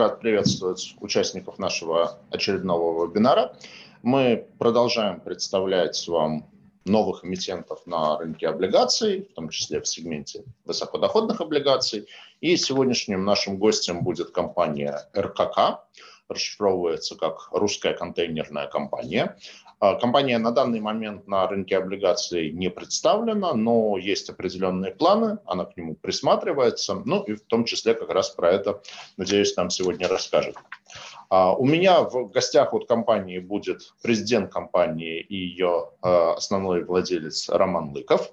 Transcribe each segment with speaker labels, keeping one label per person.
Speaker 1: рад приветствовать участников нашего очередного вебинара. Мы продолжаем представлять вам новых эмитентов на рынке облигаций, в том числе в сегменте высокодоходных облигаций. И сегодняшним нашим гостем будет компания РКК, расшифровывается как «Русская контейнерная компания». А, компания на данный момент на рынке облигаций не представлена, но есть определенные планы, она к нему присматривается, ну и в том числе как раз про это, надеюсь, нам сегодня расскажет. А, у меня в гостях вот компании будет президент компании и ее а, основной владелец Роман Лыков.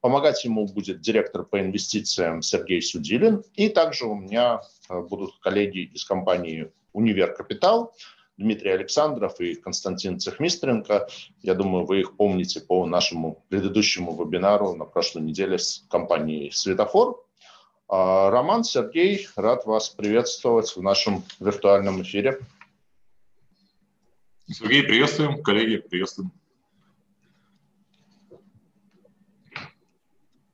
Speaker 1: Помогать ему будет директор по инвестициям Сергей Судилин. И также у меня будут коллеги из компании «Универ Капитал», Дмитрий Александров и Константин Цехмистренко. Я думаю, вы их помните по нашему предыдущему вебинару на прошлой неделе с компанией «Светофор». А, Роман, Сергей, рад вас приветствовать в нашем виртуальном эфире.
Speaker 2: Сергей, приветствуем. Коллеги, приветствуем.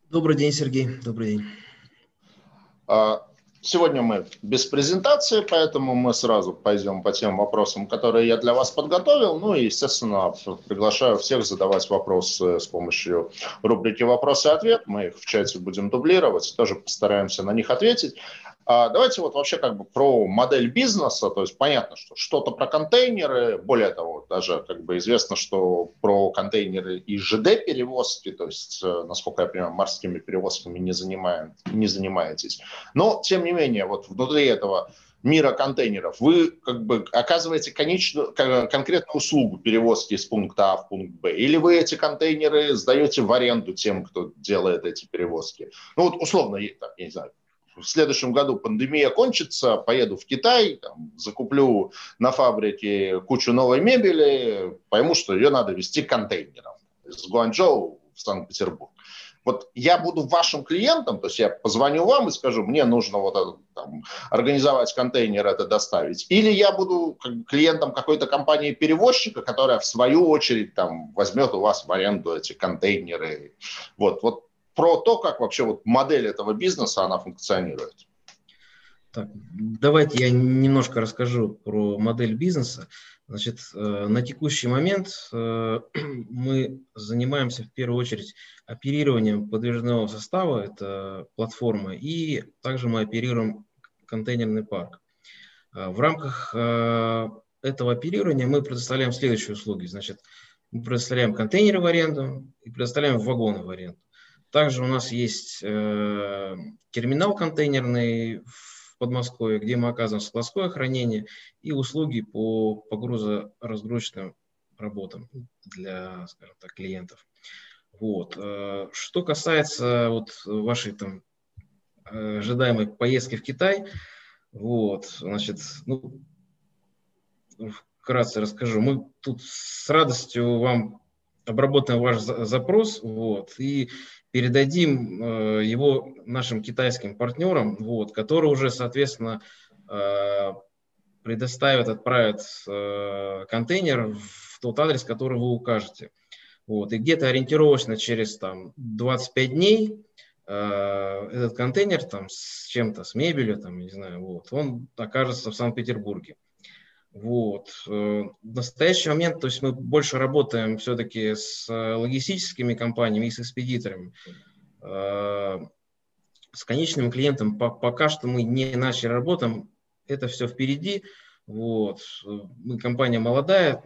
Speaker 3: Добрый день, Сергей. Добрый день.
Speaker 1: Сегодня мы без презентации, поэтому мы сразу пойдем по тем вопросам, которые я для вас подготовил. Ну и, естественно, приглашаю всех задавать вопросы с помощью рубрики «Вопросы и ответ». Мы их в чате будем дублировать, тоже постараемся на них ответить. А давайте вот вообще как бы про модель бизнеса, то есть понятно, что что-то про контейнеры, более того, даже как бы известно, что про контейнеры и ЖД-перевозки, то есть, э, насколько я понимаю, морскими перевозками не, занимаем, не занимаетесь. Но, тем не менее, вот внутри этого мира контейнеров, вы как бы оказываете конечную, конкретную услугу перевозки из пункта А в пункт Б, или вы эти контейнеры сдаете в аренду тем, кто делает эти перевозки? Ну вот условно, я не знаю, в следующем году пандемия кончится, поеду в Китай, там, закуплю на фабрике кучу новой мебели, пойму, что ее надо везти контейнером из Гуанчжоу в Санкт-Петербург. Вот я буду вашим клиентом, то есть я позвоню вам и скажу, мне нужно вот это, там, организовать контейнер, это доставить. Или я буду клиентом какой-то компании-перевозчика, которая в свою очередь там, возьмет у вас в аренду эти контейнеры. Вот, вот про то, как вообще вот модель этого бизнеса, она функционирует.
Speaker 3: Так, давайте я немножко расскажу про модель бизнеса. Значит, э, на текущий момент э, мы занимаемся в первую очередь оперированием подвижного состава, это платформа, и также мы оперируем контейнерный парк. Э, в рамках этого оперирования мы предоставляем следующие услуги. Значит, мы предоставляем контейнеры в аренду и предоставляем вагоны в аренду. Также у нас есть э, терминал контейнерный в Подмосковье, где мы оказываем складское хранение и услуги по погрузо-разгрузочным работам для, скажем так, клиентов. Вот. Э, что касается вот вашей там ожидаемой поездки в Китай, вот, значит, ну, вкратце расскажу. Мы тут с радостью вам обработаем ваш запрос, вот, и передадим э, его нашим китайским партнерам, вот, которые уже, соответственно, э, предоставят, отправят э, контейнер в тот адрес, который вы укажете. Вот, и где-то ориентировочно через там, 25 дней этот контейнер там, с чем-то, с мебелью, там, не знаю, вот, он окажется в Санкт-Петербурге. Вот. В настоящий момент, то есть мы больше работаем все-таки с э, логистическими компаниями и с экспедиторами. Э, с конечным клиентом пока что мы не начали работать, это все впереди. Вот. Мы компания молодая,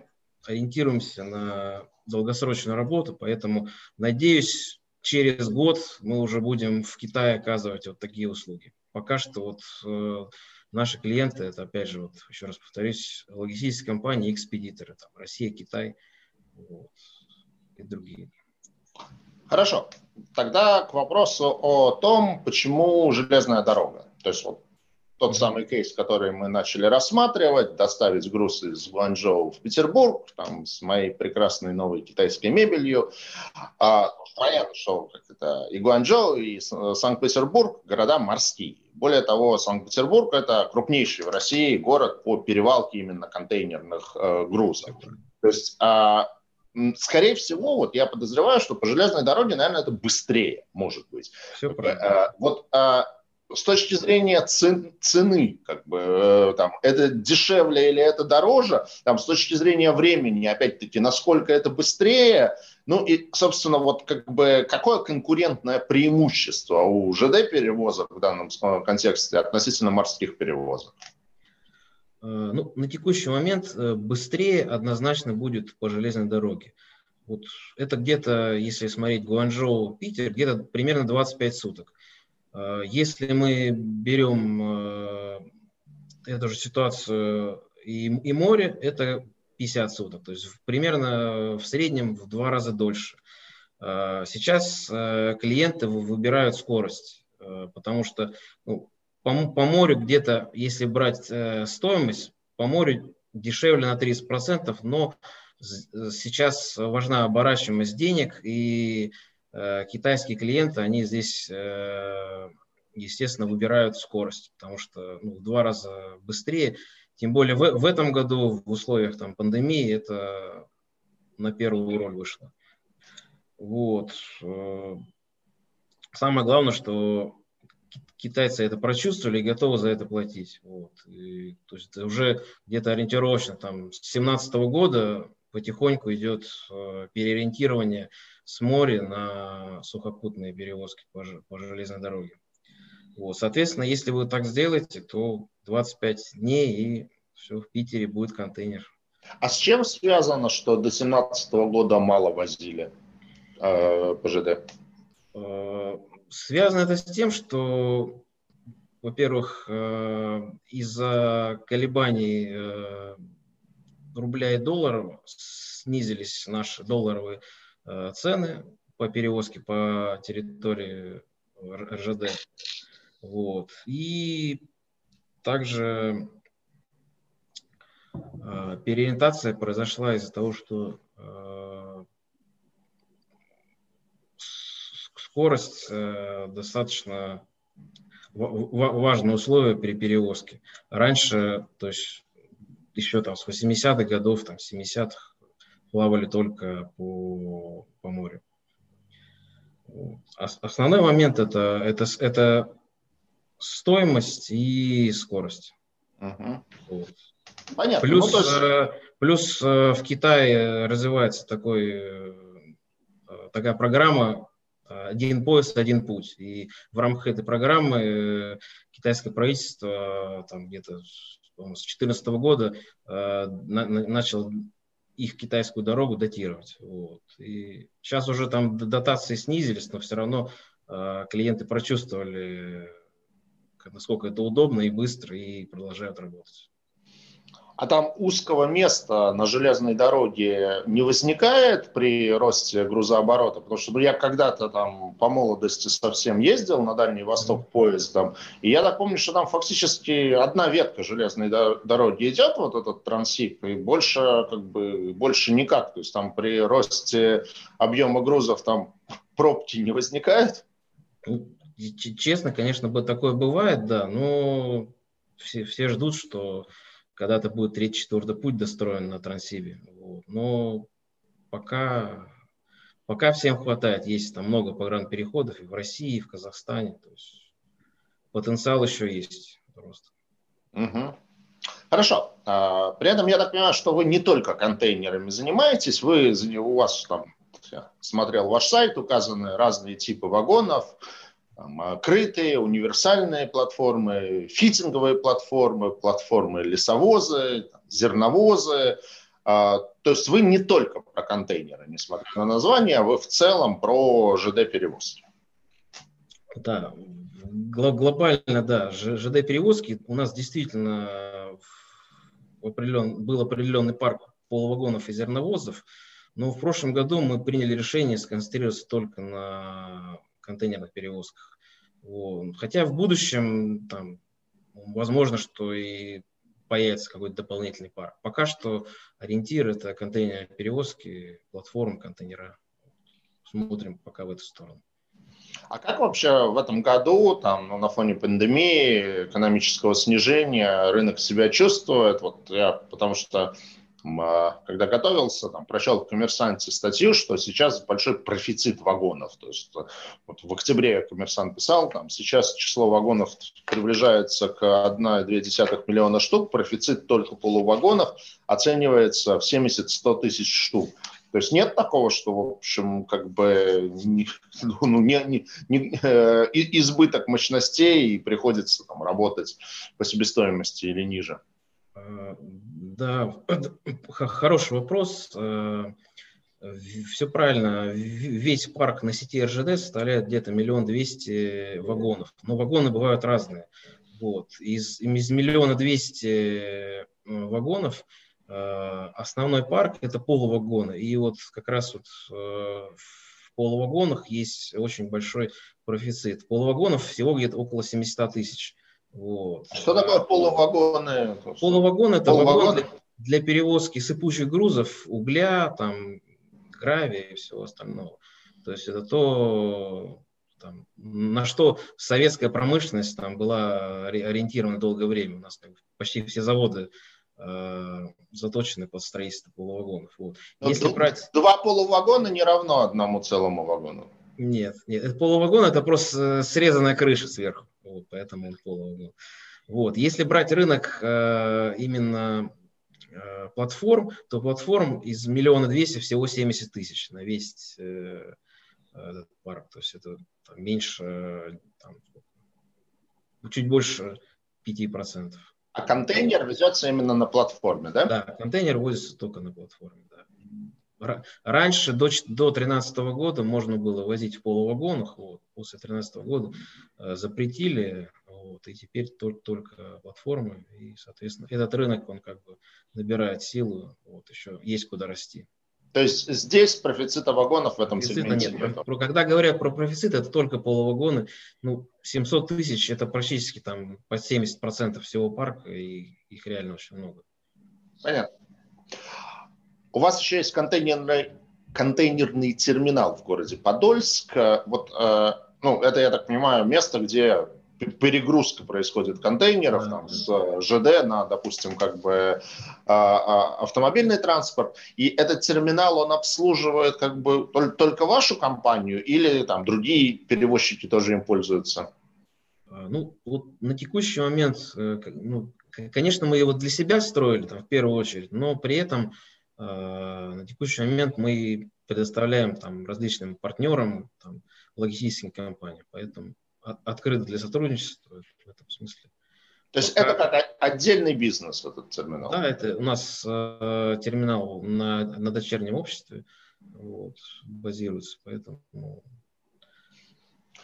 Speaker 3: ориентируемся на долгосрочную работу, поэтому, надеюсь, через год мы уже будем в Китае оказывать вот такие услуги. Пока что вот э, Наши клиенты, это опять же, вот, еще раз повторюсь, логистические компании, экспедиторы, там, Россия, Китай вот, и другие.
Speaker 1: Хорошо. Тогда к вопросу о том, почему железная дорога. То есть вот тот самый кейс, который мы начали рассматривать, доставить груз из Гуанчжоу в Петербург, там, с моей прекрасной новой китайской мебелью. А, понятно, что как это, и Гуанчжоу, и Санкт-Петербург – города морские. Более того, Санкт-Петербург – это крупнейший в России город по перевалке именно контейнерных э, грузов. То есть, э, скорее всего, вот я подозреваю, что по железной дороге, наверное, это быстрее, может быть. Все правильно. Э, вот э, с точки зрения цен, цены, как бы, э, там, это дешевле или это дороже, там, с точки зрения времени, опять-таки, насколько это быстрее, ну и, собственно, вот как бы какое конкурентное преимущество у ЖД-перевозок в данном контексте относительно морских перевозок?
Speaker 3: Э, ну, на текущий момент э, быстрее однозначно будет по железной дороге. Вот это где-то, если смотреть Гуанчжоу, Питер, где-то примерно 25 суток. Э, если мы берем э, эту же ситуацию и, и море, это 50 суток, то есть примерно в среднем в два раза дольше. Э, сейчас клиенты выбирают скорость, потому что ну, по, по морю где-то, если брать стоимость, по морю дешевле на 30%, но сейчас важна оборачиваемость денег, и Э, китайские клиенты, они здесь, э, естественно, выбирают скорость, потому что ну, в два раза быстрее. Тем более в, в этом году в условиях там, пандемии это на первую роль вышло. Вот. Э, самое главное, что китайцы это прочувствовали и готовы за это платить. Вот. И, то есть уже где-то ориентировочно там, с 2017 года потихоньку идет э, переориентирование с моря на сухопутные перевозки по, по железной дороге. Вот. Соответственно, если вы так сделаете, то 25 дней и все, в Питере будет контейнер.
Speaker 1: А с чем связано, что до 2017 года мало возили э, ПЖД?
Speaker 3: Э, связано это с тем, что, во-первых, э, из-за колебаний э, рубля и доллара снизились наши долларовые э, цены по перевозке по территории РЖД. Вот. И также э, переориентация произошла из-за того, что э, скорость достаточно важное условие при перевозке. Раньше, то есть еще там с 80-х годов, там 70-х плавали только по, по морю. Основной момент это, это, это стоимость и скорость. Угу. Вот. Понятно. Плюс, ну, есть... Э, плюс э, в Китае развивается такой, э, такая программа «Один поезд, один путь». И в рамках этой программы китайское правительство там где-то с 2014 года э, на, начал их китайскую дорогу датировать. Вот. И сейчас уже там дотации снизились, но все равно э, клиенты прочувствовали, насколько это удобно и быстро, и продолжают работать
Speaker 1: а там узкого места на железной дороге не возникает при росте грузооборота? Потому что ну, я когда-то там по молодости совсем ездил на Дальний Восток поездом, и я так помню, что там фактически одна ветка железной дороги идет, вот этот трансип, и больше как бы больше никак. То есть там при росте объема грузов там пробки не возникает?
Speaker 3: Честно, конечно, такое бывает, да, но все, все ждут, что когда-то будет третий, четвертый путь достроен на Транссибе. Вот. Но пока, пока всем хватает. Есть там много погранпереходов и в России, и в Казахстане. То есть потенциал еще есть просто.
Speaker 1: Угу. Хорошо. А, при этом я так понимаю, что вы не только контейнерами занимаетесь, вы, у вас там, я смотрел ваш сайт, указаны разные типы вагонов, там, крытые, универсальные платформы, фитинговые платформы, платформы лесовозы, там, зерновозы. А, то есть вы не только про контейнеры, несмотря на название, а вы в целом про ЖД-перевозки.
Speaker 3: Да, глобально, да, ЖД-перевозки у нас действительно определен, был определенный парк полувагонов и зерновозов, но в прошлом году мы приняли решение сконцентрироваться только на контейнерных перевозках. Вот. Хотя в будущем там, возможно, что и появится какой-то дополнительный парк. Пока что ориентир это контейнерные перевозки, платформы, контейнера. Смотрим пока в эту сторону.
Speaker 1: А как вообще в этом году, там, ну, на фоне пандемии, экономического снижения, рынок себя чувствует? Вот я, потому что когда готовился, там, прочел в «Коммерсанте» статью, что сейчас большой профицит вагонов. То есть вот в октябре «Коммерсант» писал, там, сейчас число вагонов приближается к 1,2 миллиона штук, профицит только полувагонов оценивается в 70-100 тысяч штук. То есть нет такого, что, в общем, как бы не, ну, не, не, не, э, избыток мощностей и приходится там, работать по себестоимости или ниже.
Speaker 3: Да, хороший вопрос. Э, Все правильно. Весь парк на сети РЖД составляет где-то миллион двести вагонов. Но вагоны бывают разные. Вот. Из, из миллиона двести э, вагонов Э, основной парк – это полувагоны. И вот как раз вот в полувагонах есть очень большой профицит. Полувагонов всего где-то около 700 тысяч.
Speaker 1: Вот. Что такое полувагоны?
Speaker 3: Полувагон – это вагон для, для перевозки сыпучих грузов, угля, там, гравия и всего остального. То есть это то, там, на что советская промышленность там, была ориентирована долгое время. У нас почти все заводы Э, заточены под строительство полувагонов. Вот.
Speaker 1: Если брать... Два полувагона не равно одному целому вагону.
Speaker 3: Нет, нет, полувагон это просто срезанная крыша сверху, вот, поэтому он полувагон. Вот. Если брать рынок э, именно э, платформ, то платформ из миллиона двести всего 70 тысяч на весь э, этот парк. То есть это там, меньше, там, чуть больше 5%.
Speaker 1: А контейнер везется именно на платформе, да?
Speaker 3: Да, контейнер возится только на платформе, да. Раньше, до 2013 года, можно было возить в полувагонах, вот, после 2013 года э, запретили, вот, и теперь только, только платформы, и, соответственно, этот рынок, он как бы набирает силу, вот, еще есть куда расти.
Speaker 1: То есть здесь профицита вагонов в этом профицита сегменте
Speaker 3: нет. нет. Когда говорят про профицит, это только полувагоны. Ну, 700 тысяч – это практически там по 70% всего парка, и их реально очень много.
Speaker 1: Понятно. У вас еще есть контейнерный, контейнерный терминал в городе Подольск. Вот, э, ну, это, я так понимаю, место, где перегрузка происходит контейнеров там, с э, ЖД на, допустим, как бы а, а, автомобильный транспорт. И этот терминал, он обслуживает как бы только вашу компанию или там другие перевозчики тоже им пользуются?
Speaker 3: Ну, вот на текущий момент, э, ну, конечно, мы его для себя строили там, в первую очередь, но при этом на текущий момент мы предоставляем там различным партнерам, там, логистическим компаниям. Поэтому открыт для сотрудничества в этом смысле.
Speaker 1: То есть Пока... это как отдельный бизнес, этот терминал?
Speaker 3: Да, это у нас э, терминал на, на дочернем обществе вот, базируется, поэтому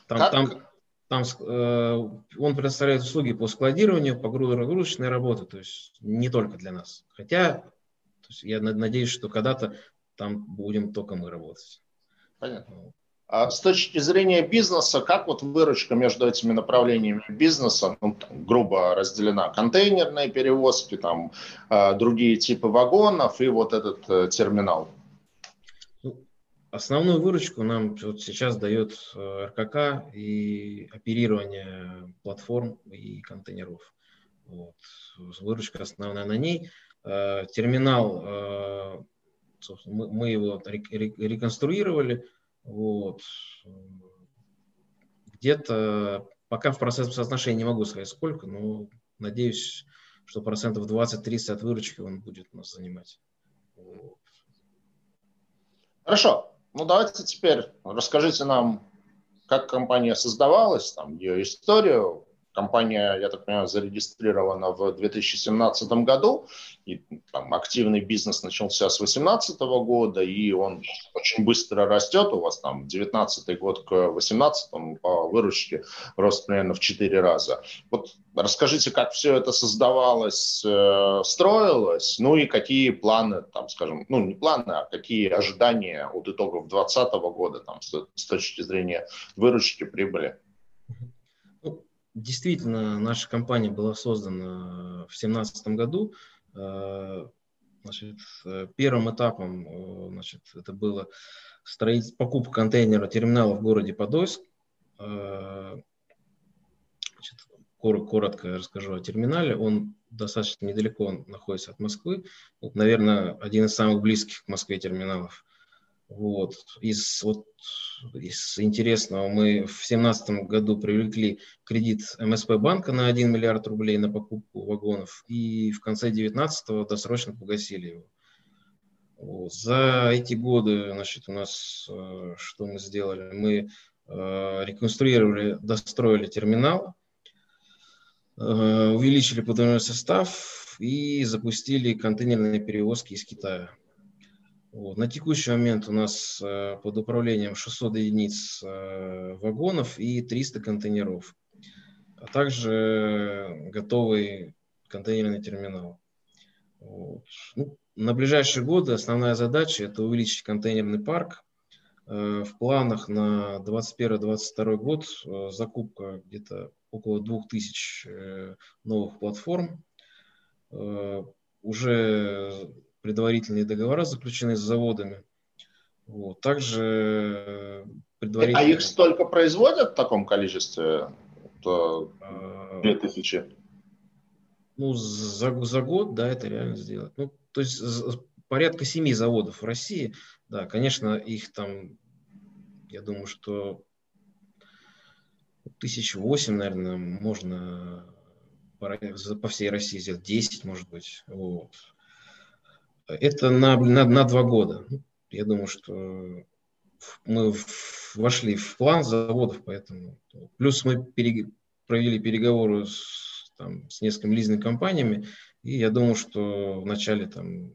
Speaker 3: там, как? там, там э, он предоставляет услуги по складированию, по грузочной работе, то есть не только для нас. Хотя то есть я надеюсь, что когда-то там будем только мы работать.
Speaker 1: Понятно. А с точки зрения бизнеса, как вот выручка между этими направлениями бизнеса, ну, там, грубо разделена, контейнерные перевозки, там, э, другие типы вагонов и вот этот э, терминал?
Speaker 3: Ну, основную выручку нам вот сейчас дает э, РКК и оперирование платформ и контейнеров. Вот. Выручка основная на ней. Э, терминал, э, мы, его реконструировали, вот. Где-то, пока в процессе соотношения не могу сказать сколько, но надеюсь, что процентов 20-30 от выручки он будет у нас занимать.
Speaker 1: Хорошо. Ну, давайте теперь расскажите нам, как компания создавалась, там, ее историю, Компания, я так понимаю, зарегистрирована в 2017 году, и там, активный бизнес начался с 2018 года, и он очень быстро растет. У вас там 19 год к 18 по выручке рост примерно в 4 раза. Вот расскажите, как все это создавалось, э, строилось, ну и какие планы, там, скажем, ну не планы, а какие ожидания от итогов 2020 года там, с, с точки зрения выручки, прибыли?
Speaker 3: Действительно, наша компания была создана в 2017 году. Э, значит, первым этапом э, значит, это было строить, покупка контейнера терминала в городе Подольск. Э, значит, коротко расскажу о терминале. Он достаточно недалеко находится от Москвы. Вот, наверное, один из самых близких к Москве терминалов. Вот. Из, вот, из интересного мы в 2017 году привлекли кредит МСП банка на 1 миллиард рублей на покупку вагонов и в конце 2019 досрочно погасили его. Вот. За эти годы, значит, у нас э, что мы сделали? Мы э, реконструировали, достроили терминал, э, увеличили подвижной состав и запустили контейнерные перевозки из Китая. Вот. На текущий момент у нас э, под управлением 600 единиц э, вагонов и 300 контейнеров, а также готовый контейнерный терминал. Вот. Ну, на ближайшие годы основная задача – это увеличить контейнерный парк. Э, в планах на 2021-2022 год э, закупка где-то около 2000 э, новых платформ. Э, уже предварительные договора заключены с заводами. Вот. Также
Speaker 1: предварительно... А их столько производят в таком количестве? 2000? А,
Speaker 3: ну, за, за год, да, это реально сделать. Ну, то есть порядка семи заводов в России. Да, конечно, их там, я думаю, что тысяч восемь, наверное, можно по всей России сделать, 10, может быть. Вот. Это на, на, на два года. Я думаю, что мы вошли в план заводов, поэтому плюс мы пере, провели переговоры с, там, с несколькими лизными компаниями, и я думаю, что в начале там,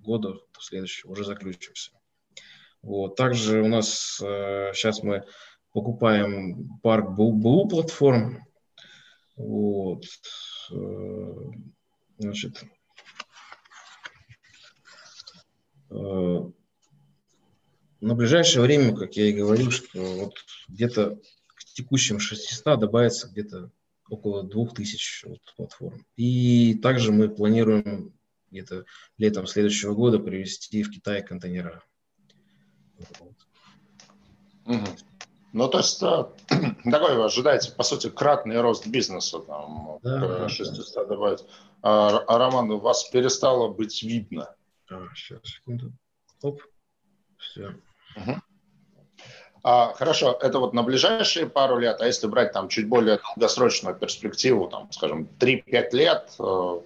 Speaker 3: года следующего уже заключимся. Вот. Также у нас э, сейчас мы покупаем парк БУ платформ. Вот. Э, значит, Э, на ближайшее время, как я и говорил, что вот где-то к текущим 600 добавится где-то около 2000 вот платформ. И также мы планируем где-то летом следующего года привести в Китай контейнера.
Speaker 1: Угу. Ну, то есть такой вы ожидаете, по сути, кратный рост бизнеса, там, да, 600 да. добавить. А, а, Роман, вас перестало быть видно.
Speaker 3: А, сейчас, секунду. Оп. Все.
Speaker 1: Угу. А, хорошо, это вот на ближайшие пару лет, а если брать там чуть более долгосрочную перспективу, там, скажем, 3-5 лет, э,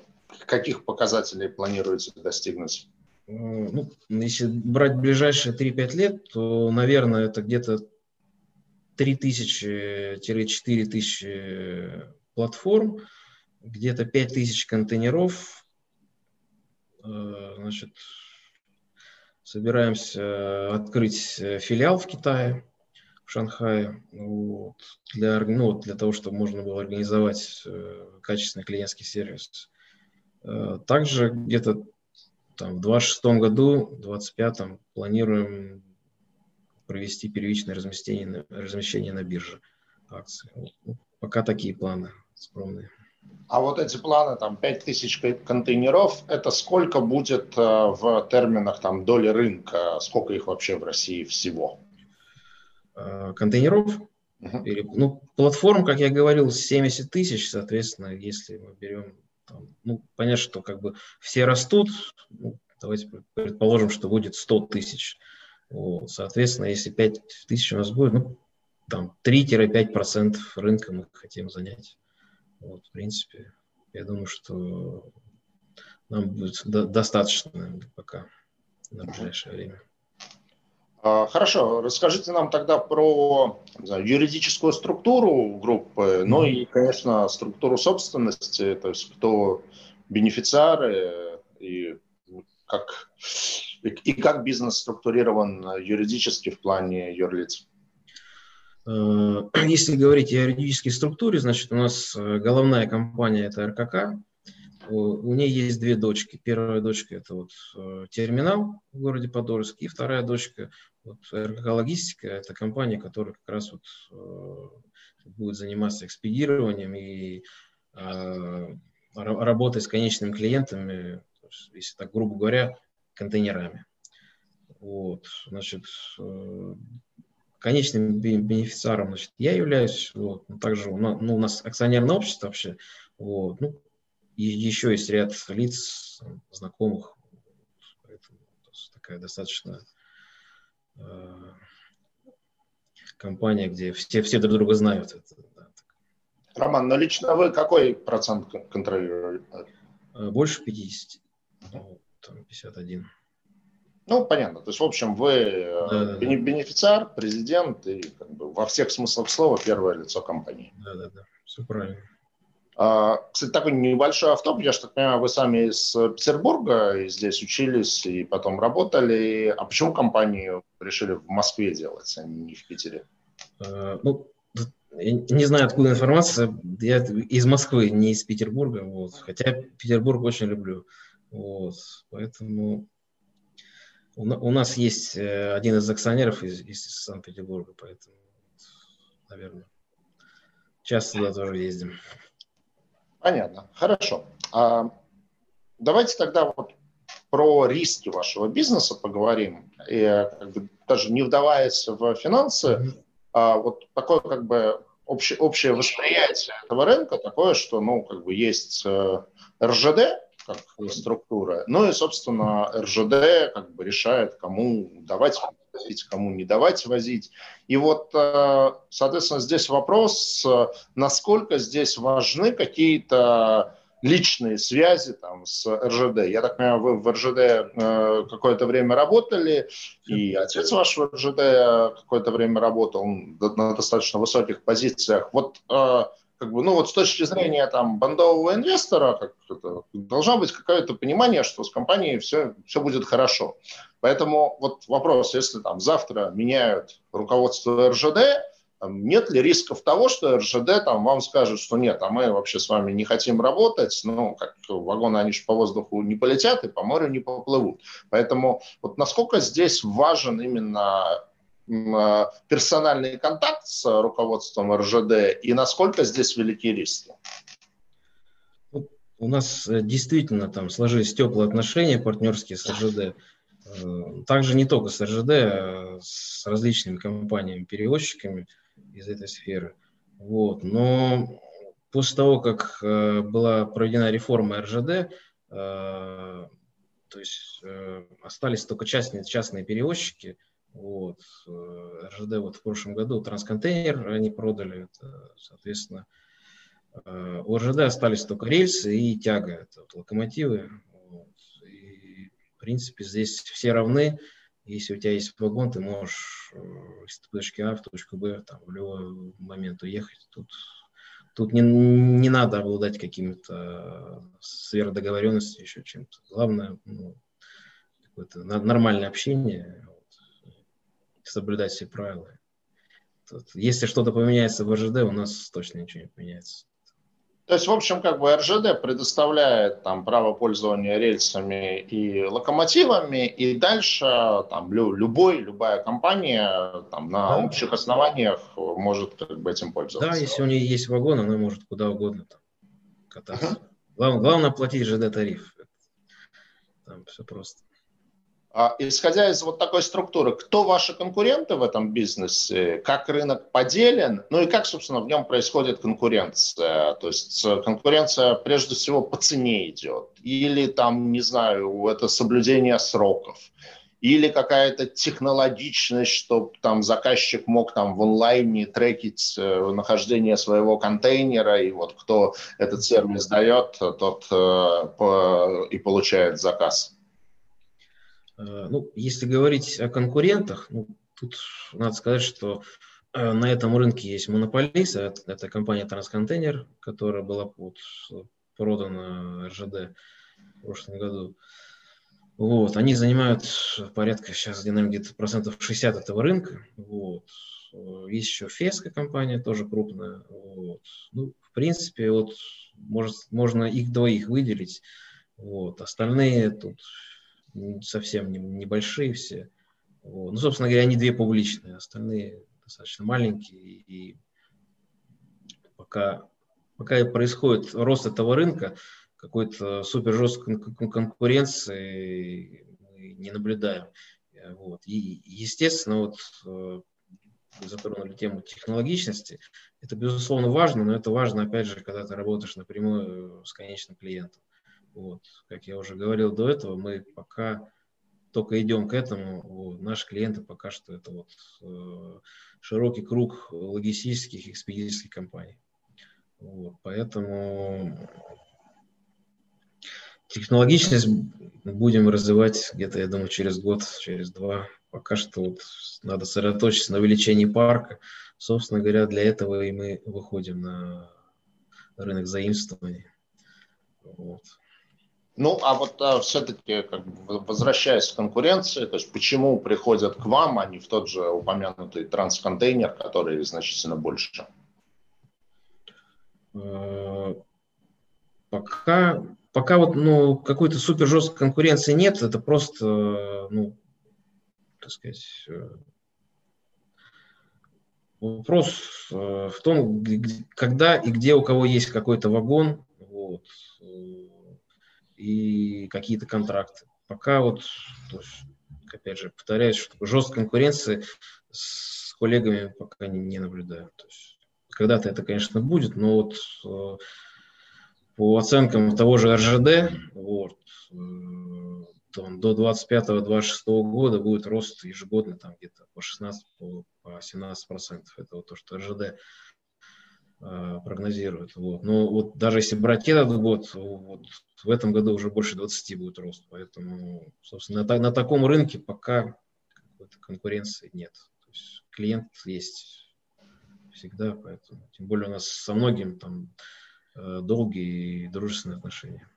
Speaker 1: каких показателей планируете достигнуть?
Speaker 3: Э, ну, если брать ближайшие 3-5 лет, то, наверное, это где-то 3000-4000 платформ, где-то 5000 контейнеров, значит, собираемся открыть э, филиал в Китае, в Шанхае, вот, для, ну, для того, чтобы можно было организовать э, качественный клиентский сервис. Также где-то там, в 26 году, в 25 планируем провести первичное размещение, размещение на бирже акций. Вот. Ну, пока такие планы скромные.
Speaker 1: А вот эти планы, там, 5000 контейнеров, это сколько будет э, в терминах там, доли рынка? Сколько их вообще в России всего?
Speaker 3: Э, контейнеров? Uh-huh. Или, ну, платформ, как я говорил, 70 тысяч, соответственно, если мы берем, там, ну, понятно, что как бы все растут, ну, давайте предположим, что будет 100 тысяч. Вот, соответственно, если 5 тысяч у нас будет, ну, там 3-5% рынка мы хотим занять. Вот, в принципе, я думаю, что нам будет до- достаточно пока на ближайшее время.
Speaker 1: А, хорошо, расскажите нам тогда про знаю, юридическую структуру группы, mm-hmm. ну и, конечно, структуру собственности, то есть кто бенефициары и как, и, и как бизнес структурирован юридически в плане юрлиц.
Speaker 3: Э, если говорить о юридической структуре, значит, у нас э, головная компания – это РКК. У нее есть две дочки. Первая дочка – это вот э, терминал в городе Подольск, и вторая дочка – вот РКК Логистика. Это компания, которая как раз вот будет заниматься экспедированием и работой с конечными клиентами, если так грубо говоря, контейнерами. Вот, значит, конечным бенефициаром значит, я являюсь. Вот. Также ну, у нас акционерное общество вообще. Вот. Ну, и еще есть ряд лиц, знакомых. Поэтому такая достаточно э, компания, где все, все друг друга знают. Это, да.
Speaker 1: Роман, но лично вы какой процент контролируете?
Speaker 3: Э, больше 50. Ну, там 51.
Speaker 1: Ну, понятно. То есть, в общем, вы э, да, бенефициар, президент и как бы, во всех смыслах слова первое лицо компании.
Speaker 3: Да, да, да. Все правильно.
Speaker 1: А, кстати, такой небольшой автоп. Я же так понимаю, вы сами из Петербурга и здесь учились и потом работали. А почему компанию решили в Москве делать, а не в Питере?
Speaker 3: А, ну, я не знаю, откуда информация. Я из Москвы, не из Петербурга. Вот. Хотя Петербург очень люблю. Вот. Поэтому у, нас есть э, один из акционеров из, из Санкт-Петербурга, поэтому, наверное, часто туда тоже ездим.
Speaker 1: Понятно, хорошо. А, давайте тогда вот про риски вашего бизнеса поговорим, и как бы, даже не вдаваясь в финансы, mm-hmm. а, вот такое как бы общее, общее восприятие этого рынка такое, что ну как бы есть э, РЖД как структура, ну и собственно РЖД как бы решает, кому давать возить, кому не давать возить. И вот, э, соответственно, здесь вопрос, насколько здесь важны какие-то личные связи там с РЖД. Я так понимаю, вы в РЖД э, какое-то время работали, и отец ваш в РЖД какое-то время работал на достаточно высоких позициях. Вот э, как бы, ну вот с точки зрения там бандового инвестора, как это, должна быть какое-то понимание, что с компанией все, все будет хорошо. Поэтому вот вопрос, если там завтра меняют руководство РЖД, нет ли рисков того, что РЖД там вам скажет, что нет, а мы вообще с вами не хотим работать, ну, как вагоны, они же по воздуху не полетят и по морю не поплывут. Поэтому вот насколько здесь важен именно персональный контакт с руководством РЖД и насколько здесь велики риски?
Speaker 3: У нас э, действительно там сложились теплые отношения партнерские с РЖД. Э, также не только с РЖД, а с различными компаниями-перевозчиками из этой сферы. Вот. Но после того, как э, была проведена реформа РЖД, то есть остались только частные, частные перевозчики – вот. Э, РЖД вот в прошлом году трансконтейнер они продали, это, соответственно, э, у РЖД остались только рельсы и тяга, это вот локомотивы. Вот. И, в принципе, здесь все равны. Если у тебя есть вагон, ты можешь э, из точки А в точку Б там, в любой момент уехать. Тут, тут не, не надо обладать какими-то сверхдоговоренностями, еще чем-то. Главное, ну, какое-то нормальное общение, соблюдать все правила. Тут, если что-то поменяется в РЖД, у нас точно ничего не поменяется.
Speaker 1: То есть, в общем, как бы РЖД предоставляет там право пользования рельсами и локомотивами, и дальше там любой, любая компания там, на да. общих основаниях может как бы этим пользоваться.
Speaker 3: Да, если у нее есть вагон, она может куда угодно там кататься. Uh-huh. Главное, главное платить ЖД-тариф. Там все просто.
Speaker 1: А, исходя из вот такой структуры, кто ваши конкуренты в этом бизнесе, как рынок поделен, ну и как, собственно, в нем происходит конкуренция? То есть э, конкуренция прежде всего по цене идет, или там, не знаю, это соблюдение сроков, или какая-то технологичность, чтобы там заказчик мог там в онлайне трекить э, нахождение своего контейнера, и вот кто этот сервис дает, тот э, по, и получает заказ.
Speaker 3: Э, ну, если говорить о конкурентах, ну, тут надо сказать, что э, на этом рынке есть монополист, это, это компания Трансконтейнер, которая была вот, продана РЖД в прошлом году. Вот, они занимают порядка сейчас где-то процентов 60 этого рынка. Вот. Есть еще феска компания, тоже крупная. Вот. Ну, в принципе, вот может, можно их двоих выделить. Вот. Остальные тут совсем небольшие все. Вот. Ну, собственно говоря, они две публичные, остальные достаточно маленькие. И пока, пока происходит рост этого рынка, какой-то супер жесткой конкуренции мы не наблюдаем. Вот. И, естественно, вот, э, затронули тему технологичности. Это, безусловно, важно, но это важно, опять же, когда ты работаешь напрямую с конечным клиентом. Вот. Как я уже говорил до этого, мы пока только идем к этому. Вот. Наши клиенты пока что это вот э, широкий круг логистических и экспедиторских компаний. Вот. Поэтому технологичность будем развивать где-то, я думаю, через год, через два. Пока что вот надо сосредоточиться на увеличении парка. Собственно говоря, для этого и мы выходим на рынок заимствований.
Speaker 1: Вот. Ну, а вот а, все-таки, как бы, возвращаясь к конкуренции, то есть почему приходят к вам, а не в тот же упомянутый трансконтейнер, который значительно больше?
Speaker 3: Э, пока, пока вот, ну, какой-то супер жесткой конкуренции нет, это просто, ну, так сказать, э, вопрос э, в том, когда и где у кого есть какой-то вагон, вот, и какие-то контракты. Пока вот, то есть, опять же, повторяюсь, что жесткой конкуренции с коллегами пока не, не наблюдаю. То есть, когда-то это, конечно, будет, но вот э, по оценкам того же РЖД, вот, э, там, до 25-26 года будет рост ежегодно там где-то по 16, по, по 17 процентов. Это вот то, что РЖД прогнозируют. Вот. Но вот даже если брать этот год, вот, в этом году уже больше 20 будет рост. Поэтому, собственно, на, на таком рынке пока какой-то конкуренции нет. То есть клиент есть всегда, поэтому тем более у нас со многим там э, долгие и дружественные отношения.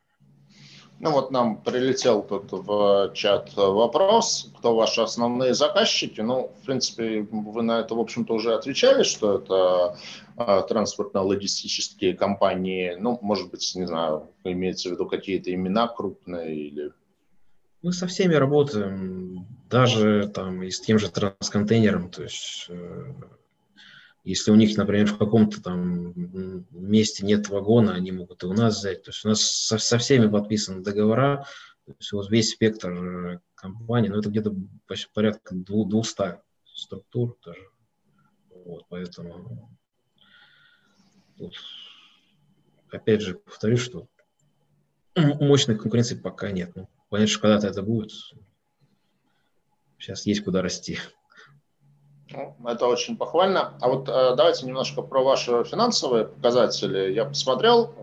Speaker 1: Ну вот нам прилетел тут в чат вопрос, кто ваши основные заказчики. Ну, в принципе, вы на это, в общем-то, уже отвечали, что это э, транспортно-логистические компании. Ну, может быть, не знаю, имеется в виду какие-то имена крупные или...
Speaker 3: Мы со всеми работаем, даже там и с тем же трансконтейнером, то есть э, если у них, например, в каком-то там месте нет вагона, они могут и у нас взять. То есть у нас со, со всеми подписаны договора, то есть вот весь спектр э, компаний, но это где-то порядка 200 структур даже. Вот, поэтому тут, опять же, повторю, что мощной конкуренции пока нет. Ну, понятно, что когда-то это будет. Сейчас есть куда расти.
Speaker 1: Ну, это очень похвально. А вот э, давайте немножко про ваши финансовые показатели. Я посмотрел,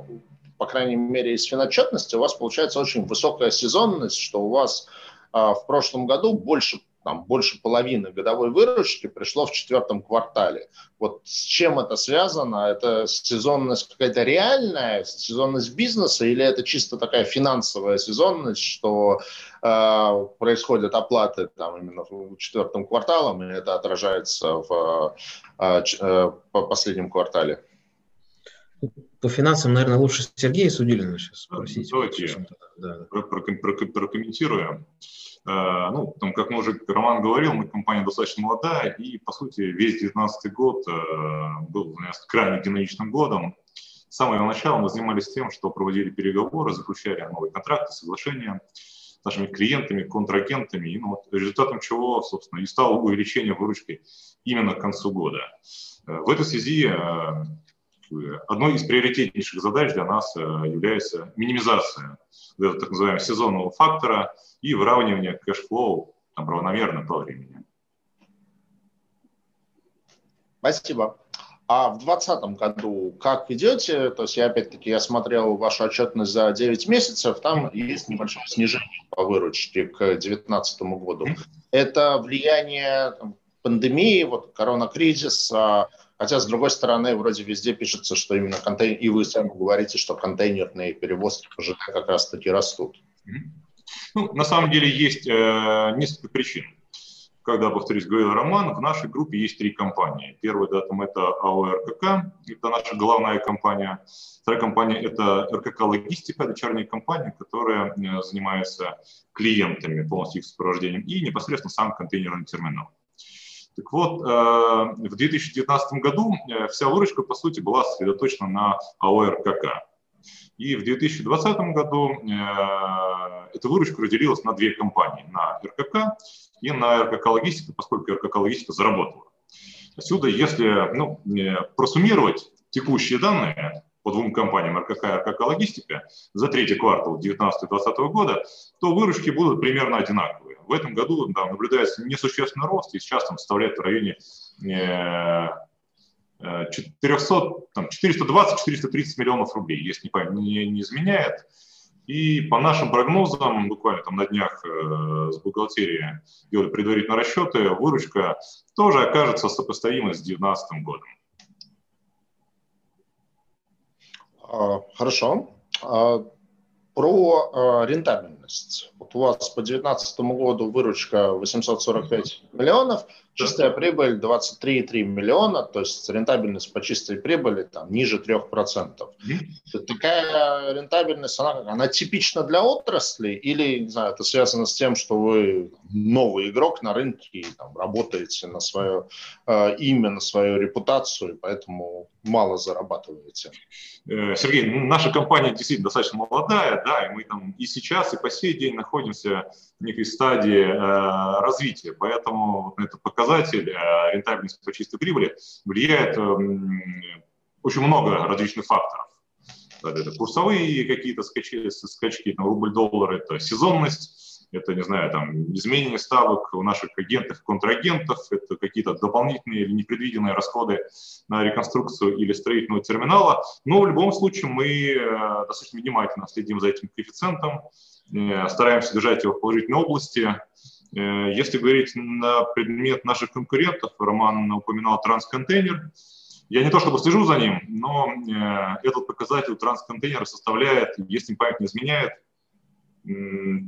Speaker 1: по крайней мере, из финотчетности у вас получается очень высокая сезонность, что у вас э, в прошлом году больше там больше половины годовой выручки пришло в четвертом квартале. Вот с чем это связано? Это сезонность какая-то реальная, сезонность бизнеса, или это чисто такая финансовая сезонность, что э, происходят оплаты там именно в четвертом кварталом, и это отражается в э, э, по последнем квартале?
Speaker 3: По финансам, наверное, лучше Сергея Судилина сейчас спросить.
Speaker 2: Давайте я да. прокомментирую. Э, ну, там, как мы уже Роман говорил, мы компания достаточно молодая, и, по сути, весь 2019 год э, был нас крайне динамичным годом. С самого начала мы занимались тем, что проводили переговоры, заключали новые контракты, соглашения с нашими клиентами, контрагентами, и ну, вот, результатом чего, собственно, и стало увеличение выручки именно к концу года. Э, в этой связи одной из приоритетнейших задач для нас является минимизация этого так называемого сезонного фактора – и выравнивание cash flow там, равномерно по времени.
Speaker 1: Спасибо. А в 2020 году как идете? То есть я опять-таки я смотрел вашу отчетность за 9 месяцев, там есть небольшое снижение по выручке к 2019 году. Это влияние пандемии, вот коронакризис, а, хотя с другой стороны вроде везде пишется, что именно контейнер, и вы сами говорите, что контейнерные перевозки по ЖД как раз таки растут.
Speaker 2: Ну, на самом деле есть э, несколько причин. Когда, повторюсь, говорил Роман, в нашей группе есть три компании. Первая датум это АО РКК, это наша главная компания. Вторая компания это РКК Логистика, дочерняя компания, которая э, занимается клиентами, полностью их сопровождением, и непосредственно сам контейнерный терминал. Так вот, э, в 2019 году э, вся выручка, по сути, была сосредоточена на АО. И в 2020 году э, эта выручка разделилась на две компании, на РКК и на РКК Логистика, поскольку РКК Логистика заработала. Отсюда, если ну, просуммировать текущие данные по двум компаниям РКК и РКК Логистика за третий квартал 2019-2020 года, то выручки будут примерно одинаковые. В этом году да, наблюдается несущественный рост, и сейчас там составляет в районе 400, там, 420-430 миллионов рублей, если не, не, не изменяет. И по нашим прогнозам, буквально там на днях э, с бухгалтерии делали предварительные расчеты, выручка тоже окажется сопоставимой с 2019 годом.
Speaker 1: А, хорошо. Про э, рентабельность. Вот у вас по 2019 году выручка 845 миллионов, чистая прибыль 23,3 миллиона, то есть рентабельность по чистой прибыли там ниже 3%. Mm-hmm. Такая рентабельность, она, она типична для отрасли или, не знаю, это связано с тем, что вы новый игрок на рынке и там, работаете на свое э, имя, на свою репутацию, и поэтому мало зарабатываете?
Speaker 2: Э, Сергей, наша компания действительно достаточно молодая, да, и мы там и сейчас, и по сей день находимся в некой стадии э, развития, поэтому этот показатель э, рентабельности по чистой прибыли влияет э, очень много различных факторов. Это курсовые какие-то скачки, скачки рубль-доллар, это сезонность, это, не знаю, там, изменение ставок у наших агентов, контрагентов, это какие-то дополнительные или непредвиденные расходы на реконструкцию или строительного терминала. Но в любом случае мы э, достаточно внимательно следим за этим коэффициентом, э, стараемся держать его в положительной области. Э, если говорить на предмет наших конкурентов, Роман упоминал трансконтейнер, я не то чтобы слежу за ним, но этот показатель трансконтейнера составляет, если память не изменяет,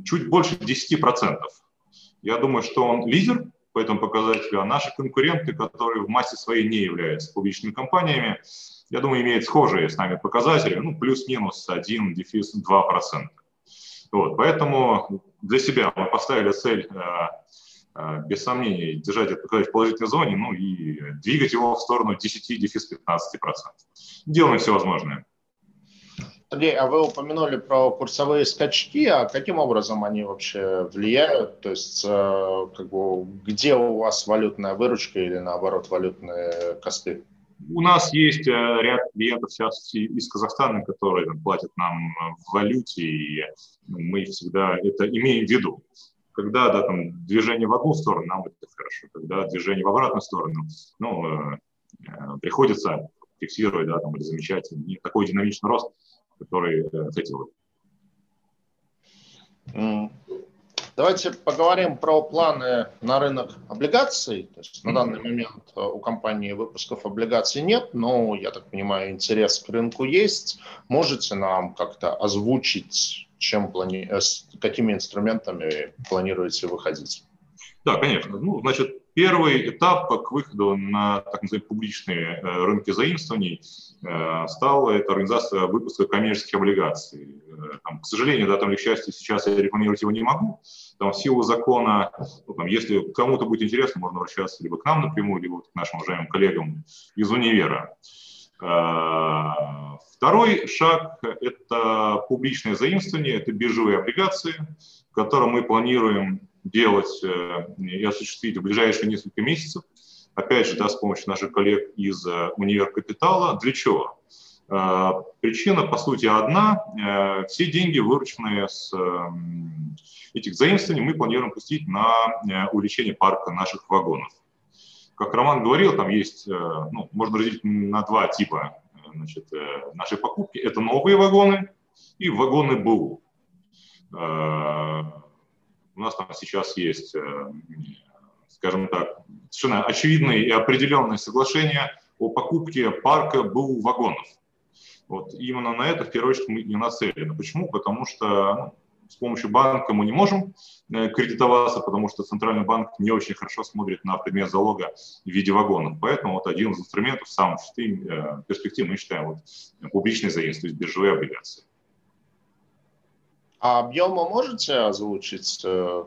Speaker 2: чуть больше 10%. Я думаю, что он лидер по этому показателю, а наши конкуренты, которые в массе своей не являются публичными компаниями, я думаю, имеют схожие с нами показатели, ну, плюс-минус 1, дефис 2%. Вот, поэтому для себя мы поставили цель, э, э, без сомнений, держать этот показатель в положительной зоне, ну и двигать его в сторону 10, дефис 15%. Делаем все возможное.
Speaker 1: Сергей, а вы упомянули про курсовые скачки, а каким образом они вообще влияют? То есть, э, как бы, где у вас валютная выручка или, наоборот, валютные косты?
Speaker 2: У нас есть э, ряд клиентов сейчас из Казахстана, которые платят нам в валюте, и мы всегда это имеем в виду. Когда да, там, движение в одну сторону, нам это хорошо. Когда движение в обратную сторону, ну, э, приходится фиксировать, да, там, или замечать такой динамичный рост, который э, хотел.
Speaker 1: Давайте поговорим про планы на рынок облигаций. То есть на данный момент э, у компании выпусков облигаций нет, но, я так понимаю, интерес к рынку есть. Можете нам как-то озвучить, чем плани... Э, какими инструментами планируете выходить?
Speaker 2: Да, конечно. Ну, значит, первый этап к выходу на так называемые публичные рынки заимствований Э, стала эта организация выпуска коммерческих облигаций. Э, там, к сожалению, да, там, или к счастью, сейчас я рекламировать его не могу. Там, в силу закона, ну, там, если кому-то будет интересно, можно обращаться либо к нам напрямую, либо к нашим уважаемым коллегам из универа. Э, второй шаг – это публичное заимствование, это биржевые облигации, которые мы планируем делать и осуществить в ближайшие несколько месяцев опять же, да, с помощью наших коллег из э, Универ Капитала. Для чего? Э, причина, по сути, одна. Э, все деньги, вырученные с этих заимствований, мы планируем пустить на увеличение парка наших вагонов. Как Роман говорил, там есть, ну, можно разделить на два типа значит, нашей покупки. Это новые вагоны и вагоны БУ. У нас там сейчас есть скажем так, совершенно очевидные и определенные соглашения о покупке парка БУ вагонов. Вот именно на это в первую очередь мы и нацелены. Почему? Потому что ну, с помощью банка мы не можем э, кредитоваться, потому что центральный банк не очень хорошо смотрит на предмет залога в виде вагонов. Поэтому вот один из инструментов, самых э, перспектив, мы считаем вот, публичный заезд, то есть биржевые облигации.
Speaker 1: А объемы можете озвучить? Э?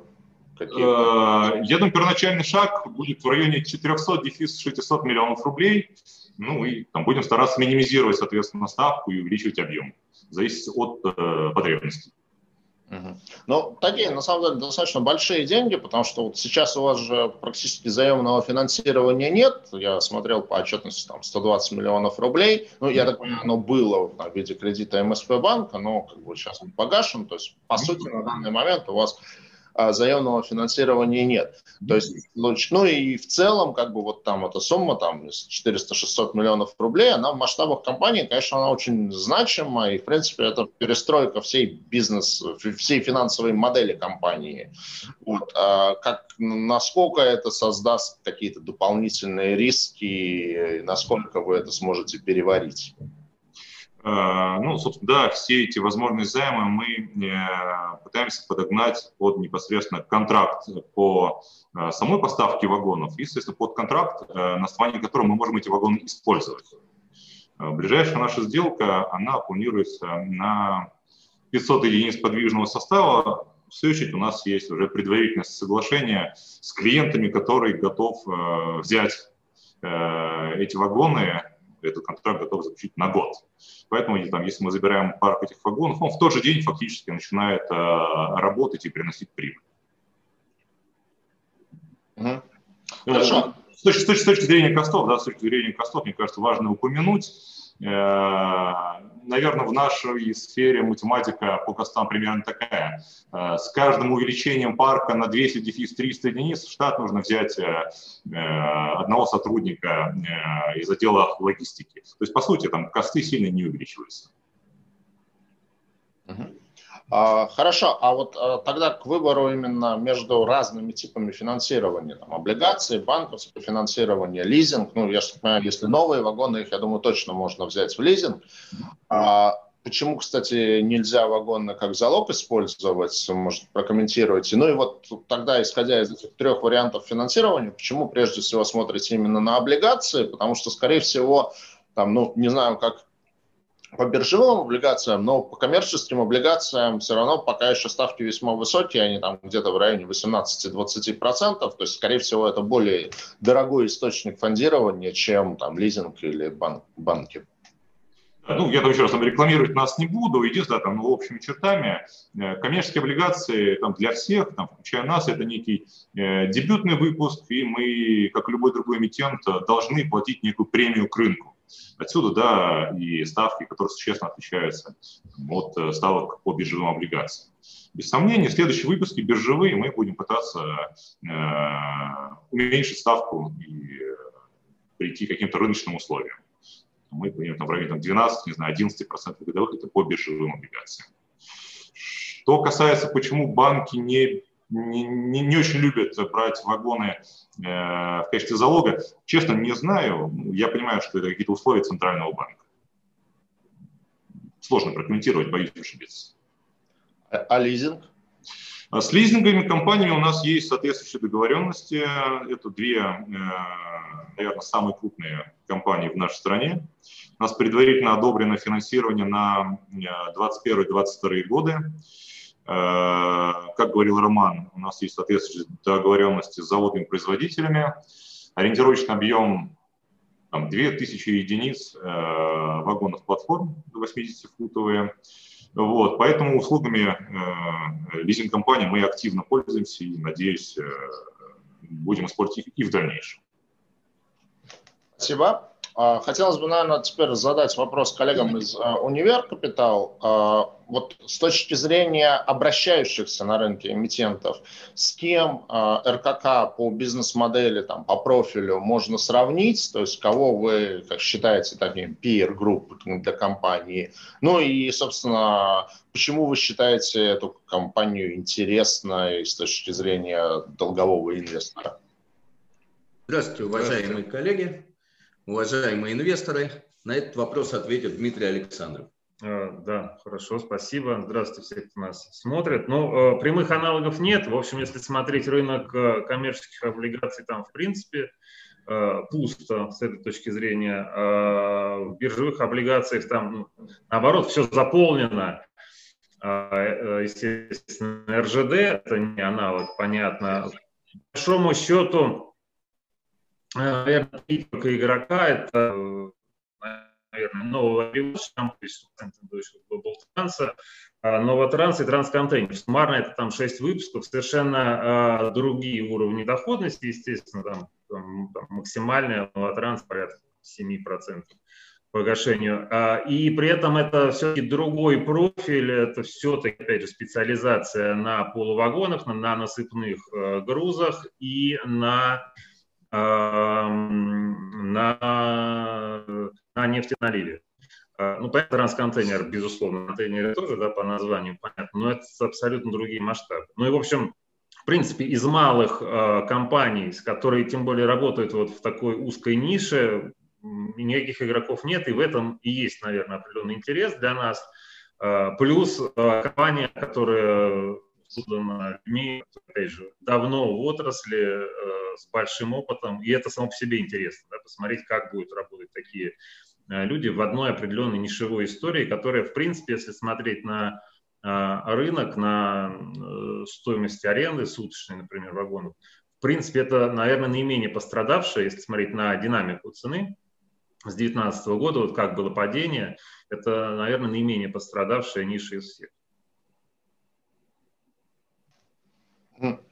Speaker 2: Э, я думаю, первоначальный шаг будет в районе 400 дефис 600 миллионов рублей. Ну и там будем стараться минимизировать, соответственно, ставку и увеличивать объем. Зависит от э, потребностей.
Speaker 1: Угу. Ну, такие, на самом деле, достаточно большие деньги, потому что вот сейчас у вас же практически заемного финансирования нет. Я смотрел по отчетности, там, 120 миллионов рублей. Ну, я так понимаю, оно было в виде кредита МСП банка, но как бы сейчас он погашен. То есть, по сути, на данный момент у вас а заемного финансирования нет. То есть, ну и в целом, как бы вот там эта сумма, там 400-600 миллионов рублей, она в масштабах компании, конечно, она очень значима, и, в принципе, это перестройка всей бизнес, всей финансовой модели компании. Вот. А как, насколько это создаст какие-то дополнительные риски, насколько вы это сможете переварить?
Speaker 2: Э, ну, собственно, да, все эти возможные займы мы э, пытаемся подогнать под непосредственно контракт по э, самой поставке вагонов, и, естественно, под контракт, на основании которого мы можем эти вагоны использовать. Ближайшая наша сделка, она планируется на 500 единиц подвижного состава. В свою очередь у нас есть уже предварительное соглашение с клиентами, который готов взять эти вагоны этот контракт готов заключить на год. Поэтому, там, если мы забираем парк этих вагонов, он в тот же день фактически начинает э, работать и приносить прибыль. Угу. Хорошо. С точки, с, точки, зрения костов, да, с точки зрения костов, мне кажется, важно упомянуть, Наверное, в нашей сфере математика по костам примерно такая. Э, с каждым увеличением парка на 200 дефис 300 единиц в штат нужно взять э, одного сотрудника из отдела логистики. То есть, по сути, там косты сильно не увеличиваются.
Speaker 1: Uh-huh. А, хорошо, а вот а, тогда к выбору именно между разными типами финансирования, там, облигации, банковское финансирование, лизинг, ну, я понимаю, если новые вагоны, их, я думаю, точно можно взять в лизинг. А почему, кстати, нельзя вагоны как залог использовать, может, прокомментируйте. Ну и вот тогда, исходя из этих трех вариантов финансирования, почему прежде всего смотрите именно на облигации? Потому что, скорее всего, там, ну, не знаю, как по биржевым облигациям, но по коммерческим облигациям все равно пока еще ставки весьма высокие, они там где-то в районе 18-20%, то есть, скорее всего, это более дорогой источник фондирования, чем там лизинг или банк, банки.
Speaker 2: Ну, я там еще раз там, рекламировать нас не буду. Единственное, там, ну, общими чертами, э, коммерческие облигации там, для всех, там, включая нас, это некий э, дебютный выпуск, и мы, как любой другой эмитент, должны платить некую премию к рынку. Отсюда, да, и ставки, которые существенно отличаются от э, ставок по биржевым облигациям. Без сомнения, в следующем выпуске биржевые мы будем пытаться э, уменьшить ставку и э, прийти к каким-то рыночным условиям. Мы будем там, в районе там, 12, не знаю, 11% годовых, это по биржевым облигациям. Что касается, почему банки не не, не, не очень любят брать вагоны э, в качестве залога. Честно, не знаю. Я понимаю, что это какие-то условия Центрального банка. Сложно прокомментировать, боюсь ошибиться.
Speaker 1: А, а лизинг?
Speaker 2: А с лизинговыми компаниями у нас есть соответствующие договоренности. Это две, э, наверное, самые крупные компании в нашей стране. У нас предварительно одобрено финансирование на 2021-2022 э, годы. Э, как говорил Роман, у нас есть соответствующие договоренности с заводами производителями. Ориентировочный объем там, 2000 единиц э, вагонов платформ 80-футовые. Вот, поэтому услугами э, лизинг-компании мы активно пользуемся и, надеюсь, э, будем использовать их и в дальнейшем.
Speaker 1: Спасибо. А, хотелось бы, наверное, теперь задать вопрос коллегам из а, Универ Капитал. А, вот с точки зрения обращающихся на рынке эмитентов, с кем РКК по бизнес-модели, там, по профилю можно сравнить? То есть кого вы, как считаете, таким peer групп для компании? Ну и, собственно, почему вы считаете эту компанию интересной с точки зрения долгового инвестора?
Speaker 4: Здравствуйте, уважаемые коллеги уважаемые инвесторы. На этот вопрос ответит Дмитрий Александров.
Speaker 5: А, да, хорошо, спасибо. Здравствуйте все, кто нас смотрит. Ну, э, прямых аналогов нет. В общем, если смотреть рынок э, коммерческих облигаций, там, в принципе, э, пусто с этой точки зрения. В биржевых облигациях там, ну, наоборот, все заполнено. Естественно, РЖД – это не аналог, понятно. По большому счету, наверное, три игрока – это наверное, нового революции, там, то есть Global Trans, Новотранс и Трансконтейнер. Суммарно это там 6 выпусков, совершенно другие уровни доходности, естественно, там, там, там максимальная Новотранс порядка 7% погашению. А, и при этом это все-таки другой профиль, это все-таки, опять же, специализация на полувагонах, на, на насыпных э, грузах и на, на, на нефтеналиве. А, ну, понятно, трансконтейнер, безусловно, контейнеры тоже, да, по названию понятно, но это абсолютно другие масштабы. Ну и, в общем, в принципе, из малых э, компаний, которые тем более работают вот в такой узкой нише, никаких игроков нет, и в этом и есть, наверное, определенный интерес для нас. А, плюс а, компания, которая создана опять же, давно в отрасли, а, с большим опытом, и это само по себе интересно, да, посмотреть, как будут работать такие люди в одной определенной нишевой истории, которая, в принципе, если смотреть на рынок, на э, стоимость аренды суточной, например, вагонов, в принципе, это, наверное, наименее пострадавшая, если смотреть на динамику цены, с 2019 года, вот как было падение, это, наверное, наименее пострадавшая ниша из всех.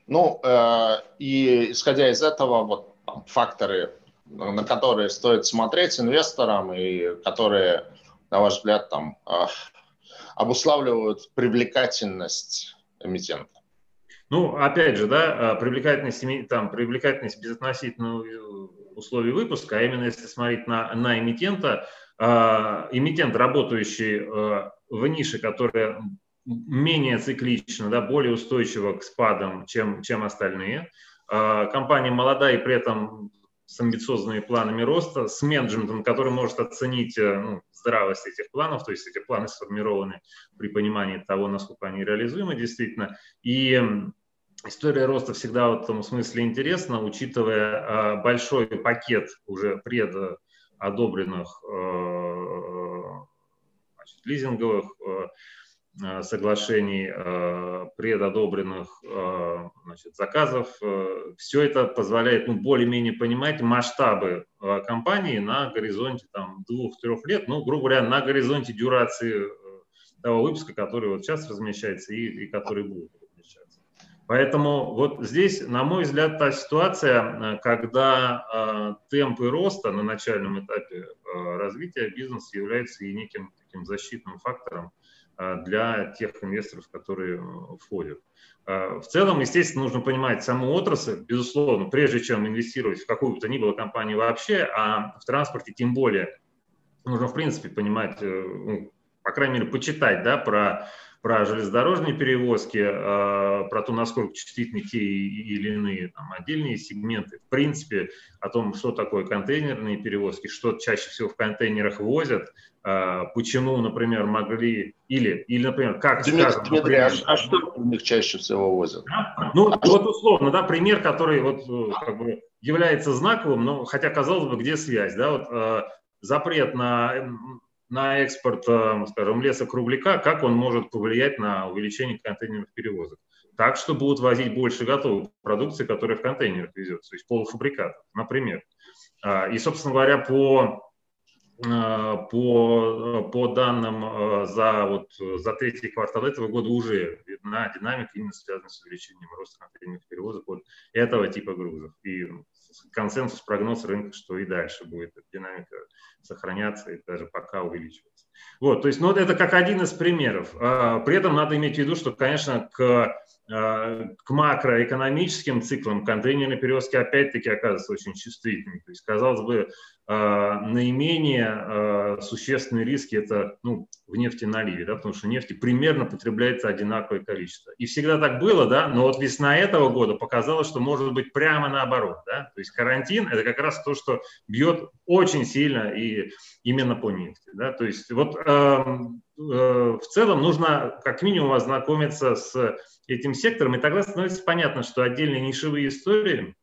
Speaker 1: Ну, э, и исходя из этого, вот факторы, на которые стоит смотреть инвесторам и которые, на ваш взгляд, там э, обуславливают привлекательность эмитента.
Speaker 5: Ну, опять же, да, э, привлекательность, там, привлекательность безотносительно условий выпуска, а именно если смотреть на, на эмитента, э, эмитент, работающий э, в нише, которая менее циклична, да, более устойчива к спадам, чем, чем остальные. Э, компания молодая и при этом с амбициозными планами роста, с менеджментом, который может оценить э, ну, здравость этих планов, то есть эти планы сформированы при понимании того, насколько они реализуемы действительно. И история роста всегда в этом смысле интересна, учитывая а, большой пакет уже предодобренных э, значит, лизинговых э, соглашений, предодобренных значит, заказов. Все это позволяет ну, более-менее понимать масштабы компании на горизонте там, двух-трех лет, ну, грубо говоря, на горизонте дюрации того выпуска, который вот сейчас размещается и, и который будет. Поэтому вот здесь, на мой взгляд, та ситуация, э, когда э, темпы роста на начальном этапе э, развития бизнеса являются и неким таким защитным фактором э, для тех инвесторов, которые э, входят. Э, в целом, естественно, нужно понимать саму отрасль, безусловно, прежде чем инвестировать в какую бы то ни было компанию вообще, а в транспорте тем более, нужно, в принципе, понимать, ну, по крайней мере, почитать да, про про железнодорожные перевозки, э, про то, насколько чувствительны те или иные там, отдельные сегменты, в принципе, о том, что такое контейнерные перевозки, что чаще всего в контейнерах возят, э, почему, например, могли, или, или например, как
Speaker 1: Дмитрий, скажем, Дмитрий, например, а, а что у них чаще всего возят?
Speaker 5: Да? Ну, а вот условно, да, пример, который вот э, как бы является знаковым, но хотя, казалось бы, где связь, да, вот запрет на на экспорт, э, скажем, леса-кругляка, как он может повлиять на увеличение контейнерных перевозок. Так, что будут возить больше готовой продукции, которая в контейнерах везется, то есть полуфабрикатов, например. А, и, собственно говоря, по, э, по, по данным э, за, вот, за третий квартал этого года уже видна динамика, именно связанная с увеличением роста контейнерных перевозок вот этого типа грузов. И консенсус, прогноз рынка, что и дальше будет эта динамика сохраняться и даже пока увеличиваться. Вот, то есть, ну, это как один из примеров. А, при этом надо иметь в виду, что, конечно, к Э, к макроэкономическим циклам контейнерные перевозки опять-таки оказываются очень чувствительными. То есть, казалось бы, э, наименее существенные риски это ну, в нефтеналиве, да, потому что нефти примерно потребляется одинаковое количество. И всегда так было, да, но вот весна этого года показала, что может быть прямо наоборот. Да? То есть карантин – это как раз то, что бьет очень сильно и именно по нефти. Да? То есть вот э, э, в целом нужно как минимум ознакомиться с этим сектором, и тогда становится понятно, что отдельные нишевые истории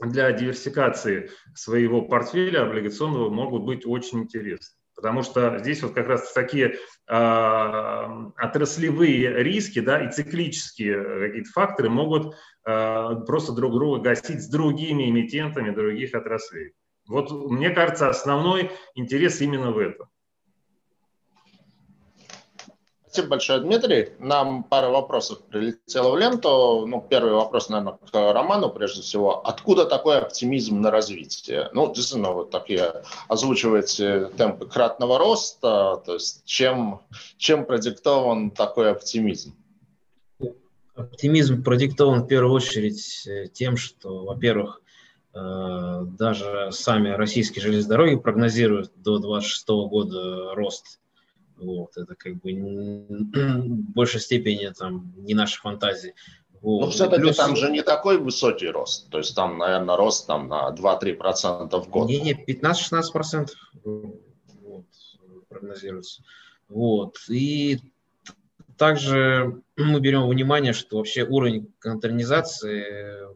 Speaker 5: для диверсификации своего портфеля облигационного могут быть очень интересны. Потому что здесь вот как раз такие э, отраслевые риски да, и циклические какие-то факторы могут э, просто друг друга гасить с другими эмитентами других отраслей. Вот мне кажется, основной интерес именно в этом.
Speaker 1: Спасибо большое, Дмитрий. Нам пара вопросов прилетела в ленту. Ну, первый вопрос, наверное, к Роману прежде всего. Откуда такой оптимизм на развитие? Ну, действительно, вот такие озвучиваете темпы кратного роста. То есть чем, чем продиктован такой оптимизм?
Speaker 3: Оптимизм продиктован в первую очередь тем, что, во-первых, э, даже сами российские железные прогнозируют до 2026 года рост вот, это как бы в большей степени там не наши фантазии.
Speaker 1: Вот. Но все-таки Плюс... там же не такой высокий рост. То есть там, наверное, рост там на 2-3% в год.
Speaker 3: Не-не, 15-16% вот, прогнозируется. Вот. И также мы берем внимание, что вообще уровень контейнеризации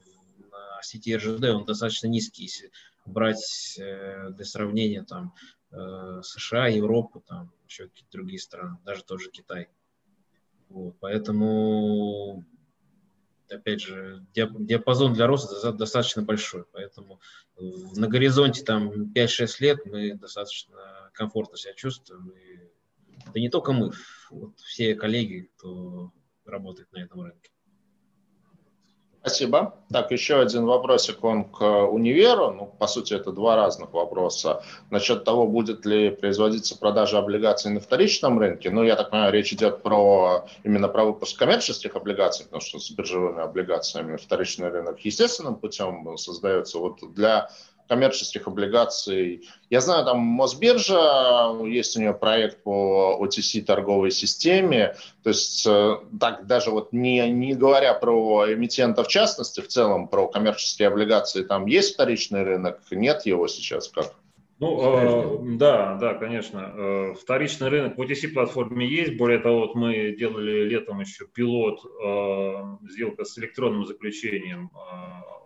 Speaker 3: на сети РЖД, он достаточно низкий, если брать э, для сравнения там э, США, Европу, там еще какие-то другие страны, даже тот же Китай. Вот, поэтому, опять же, диапазон для роста достаточно большой, поэтому на горизонте там 5-6 лет мы достаточно комфортно себя чувствуем. И это не только мы, вот все коллеги, кто работает на этом рынке.
Speaker 1: Спасибо. Так, еще один вопросик, он к универу. Ну, по сути, это два разных вопроса. Насчет того, будет ли производиться продажа облигаций на вторичном рынке. Ну, я так понимаю, речь идет про именно про выпуск коммерческих облигаций, потому что с биржевыми облигациями вторичный рынок естественным путем создается. Вот для коммерческих облигаций. Я знаю, там Мосбиржа, есть у нее проект по OTC торговой системе, то есть э, так даже вот не, не говоря про эмитента в частности, в целом про коммерческие облигации, там есть вторичный рынок, нет его сейчас как?
Speaker 5: Ну, э, да, да, конечно. Э, вторичный рынок в OTC-платформе есть. Более того, вот мы делали летом еще пилот, э, сделка с электронным заключением э,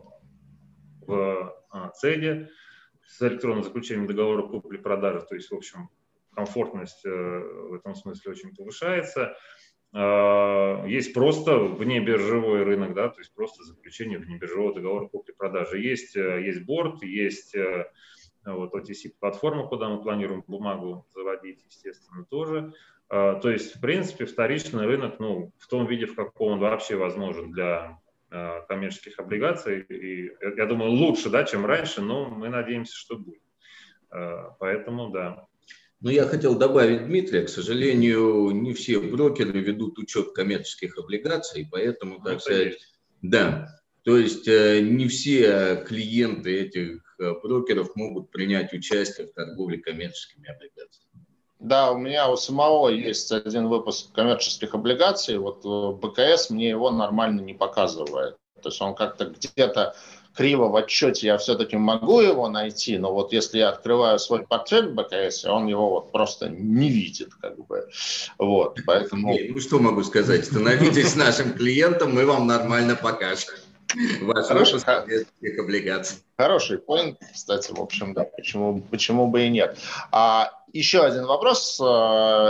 Speaker 5: в а, цели с электронным заключением договора купли-продажи, то есть, в общем, комфортность э, в этом смысле очень повышается. А, есть просто внебиржевой рынок, да, то есть просто заключение внебиржевого договора купли-продажи. Есть, э, есть борт, есть э, вот OTC-платформа, куда мы планируем бумагу заводить, естественно, тоже. А, то есть, в принципе, вторичный рынок, ну, в том виде, в каком он вообще возможен для коммерческих облигаций. И я думаю, лучше, да, чем раньше, но мы надеемся, что будет. Э, поэтому, да.
Speaker 4: Ну, я хотел добавить, Дмитрий, к сожалению, не все брокеры ведут учет коммерческих облигаций, поэтому, так сказать, есть. да, то есть э, не все клиенты этих брокеров могут принять участие в торговле коммерческими облигациями.
Speaker 1: Да, у меня у самого есть один выпуск коммерческих облигаций. Вот э, БКС мне его нормально не показывает. То есть он как-то где-то криво в отчете я все-таки могу его найти, но вот если я открываю свой портфель в БКС, он его вот просто не видит, как бы. Вот, поэтому...
Speaker 4: Ну, что могу сказать? Становитесь нашим клиентом, мы вам нормально покажем.
Speaker 1: Ваш Хороший, облигаций. Хороший поинт, кстати, в общем, да, почему, почему бы и нет. А еще один вопрос э,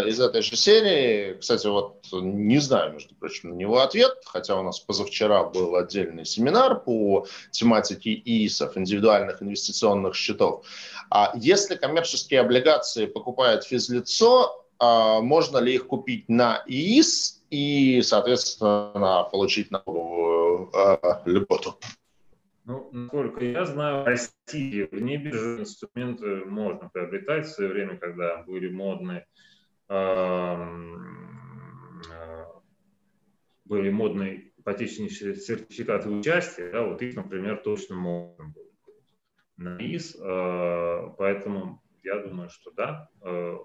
Speaker 1: из этой же серии. Кстати, вот не знаю, между прочим, на него ответ, хотя у нас позавчера был отдельный семинар по тематике ИИСов, индивидуальных инвестиционных счетов. А если коммерческие облигации покупает физлицо, э, можно ли их купить на ИИС и, соответственно, получить налоговую э, льготу?
Speaker 5: Ну, насколько я знаю, в России вне биржи инструменты можно приобретать в свое время, когда были модны, э, были модные ипотечные сертификаты участия, да, вот их, например, точно можно было на ИС, э, поэтому я думаю, что да. Э,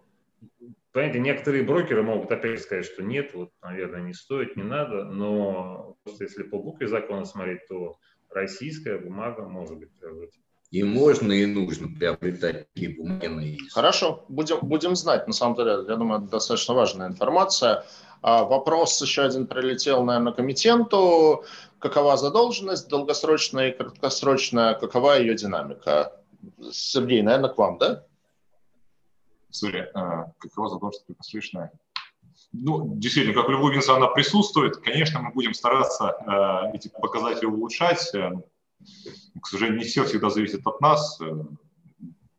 Speaker 5: понимаете, некоторые брокеры могут опять сказать, что нет, вот, наверное, не стоит, не надо, но просто если по букве закона смотреть, то российская бумага может быть приобретена.
Speaker 4: И можно, и нужно приобретать такие бумаги.
Speaker 1: Хорошо, будем, будем знать. На самом деле, я думаю, это достаточно важная информация. А, вопрос еще один прилетел, наверное, к эмитенту. Какова задолженность долгосрочная и краткосрочная? Какова ее динамика? Сергей, наверное, к вам, да?
Speaker 2: Сори, а, какова задолженность краткосрочная? Ну, действительно, как в любой бизнес, она присутствует. Конечно, мы будем стараться э, эти показатели улучшать. Э, к сожалению, не все всегда зависит от нас. Э,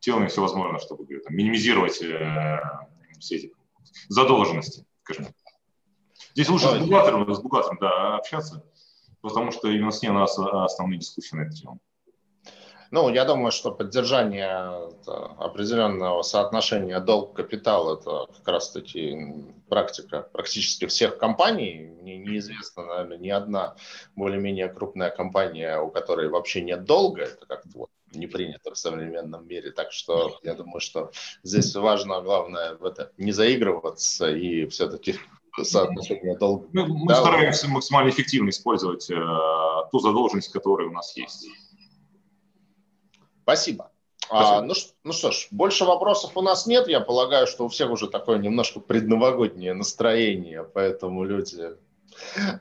Speaker 2: делаем все возможное, чтобы там, минимизировать э, все эти задолженности, скажем Здесь лучше с бухгалтером, с бухгалтером да, общаться, потому что именно с ней у нас основные дискуссии на эту тему.
Speaker 1: Ну, я думаю, что поддержание определенного соотношения долг-капитал – это как раз-таки практика практически всех компаний. Мне неизвестна, наверное, ни одна более-менее крупная компания, у которой вообще нет долга. Это как-то вот не принято в современном мире. Так что я думаю, что здесь важно, главное, в это не заигрываться и все-таки соотношение долга.
Speaker 2: Мы, мы стараемся максимально эффективно использовать э, ту задолженность, которая у нас есть.
Speaker 1: Спасибо. А, ну, ну что ж, больше вопросов у нас нет. Я полагаю, что у всех уже такое немножко предновогоднее настроение, поэтому люди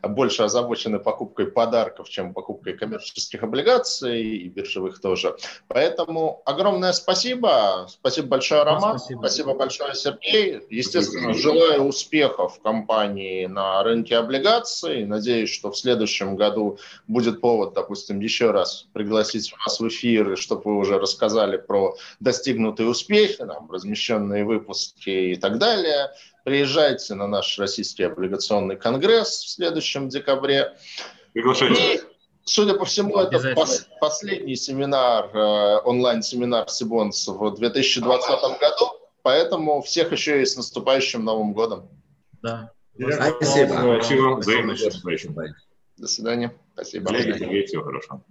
Speaker 1: больше озабочены покупкой подарков, чем покупкой коммерческих облигаций и биржевых тоже. Поэтому огромное спасибо. Спасибо большое, Роман. Спасибо, спасибо большое, Сергей. Естественно, желаю успехов компании на рынке облигаций. Надеюсь, что в следующем году будет повод, допустим, еще раз пригласить вас в эфир, чтобы вы уже рассказали про достигнутые успехи, там, размещенные выпуски и так далее. Приезжайте на наш Российский облигационный конгресс в следующем декабре.
Speaker 2: Приглашайте.
Speaker 1: И, судя по всему, это пос- последний семинар, э, онлайн-семинар Сибонс в 2020 году, поэтому всех еще и с наступающим Новым годом.
Speaker 3: Да.
Speaker 4: Спасибо.
Speaker 2: Спасибо. Спасибо.
Speaker 1: До свидания. Спасибо.
Speaker 2: Всего хорошего.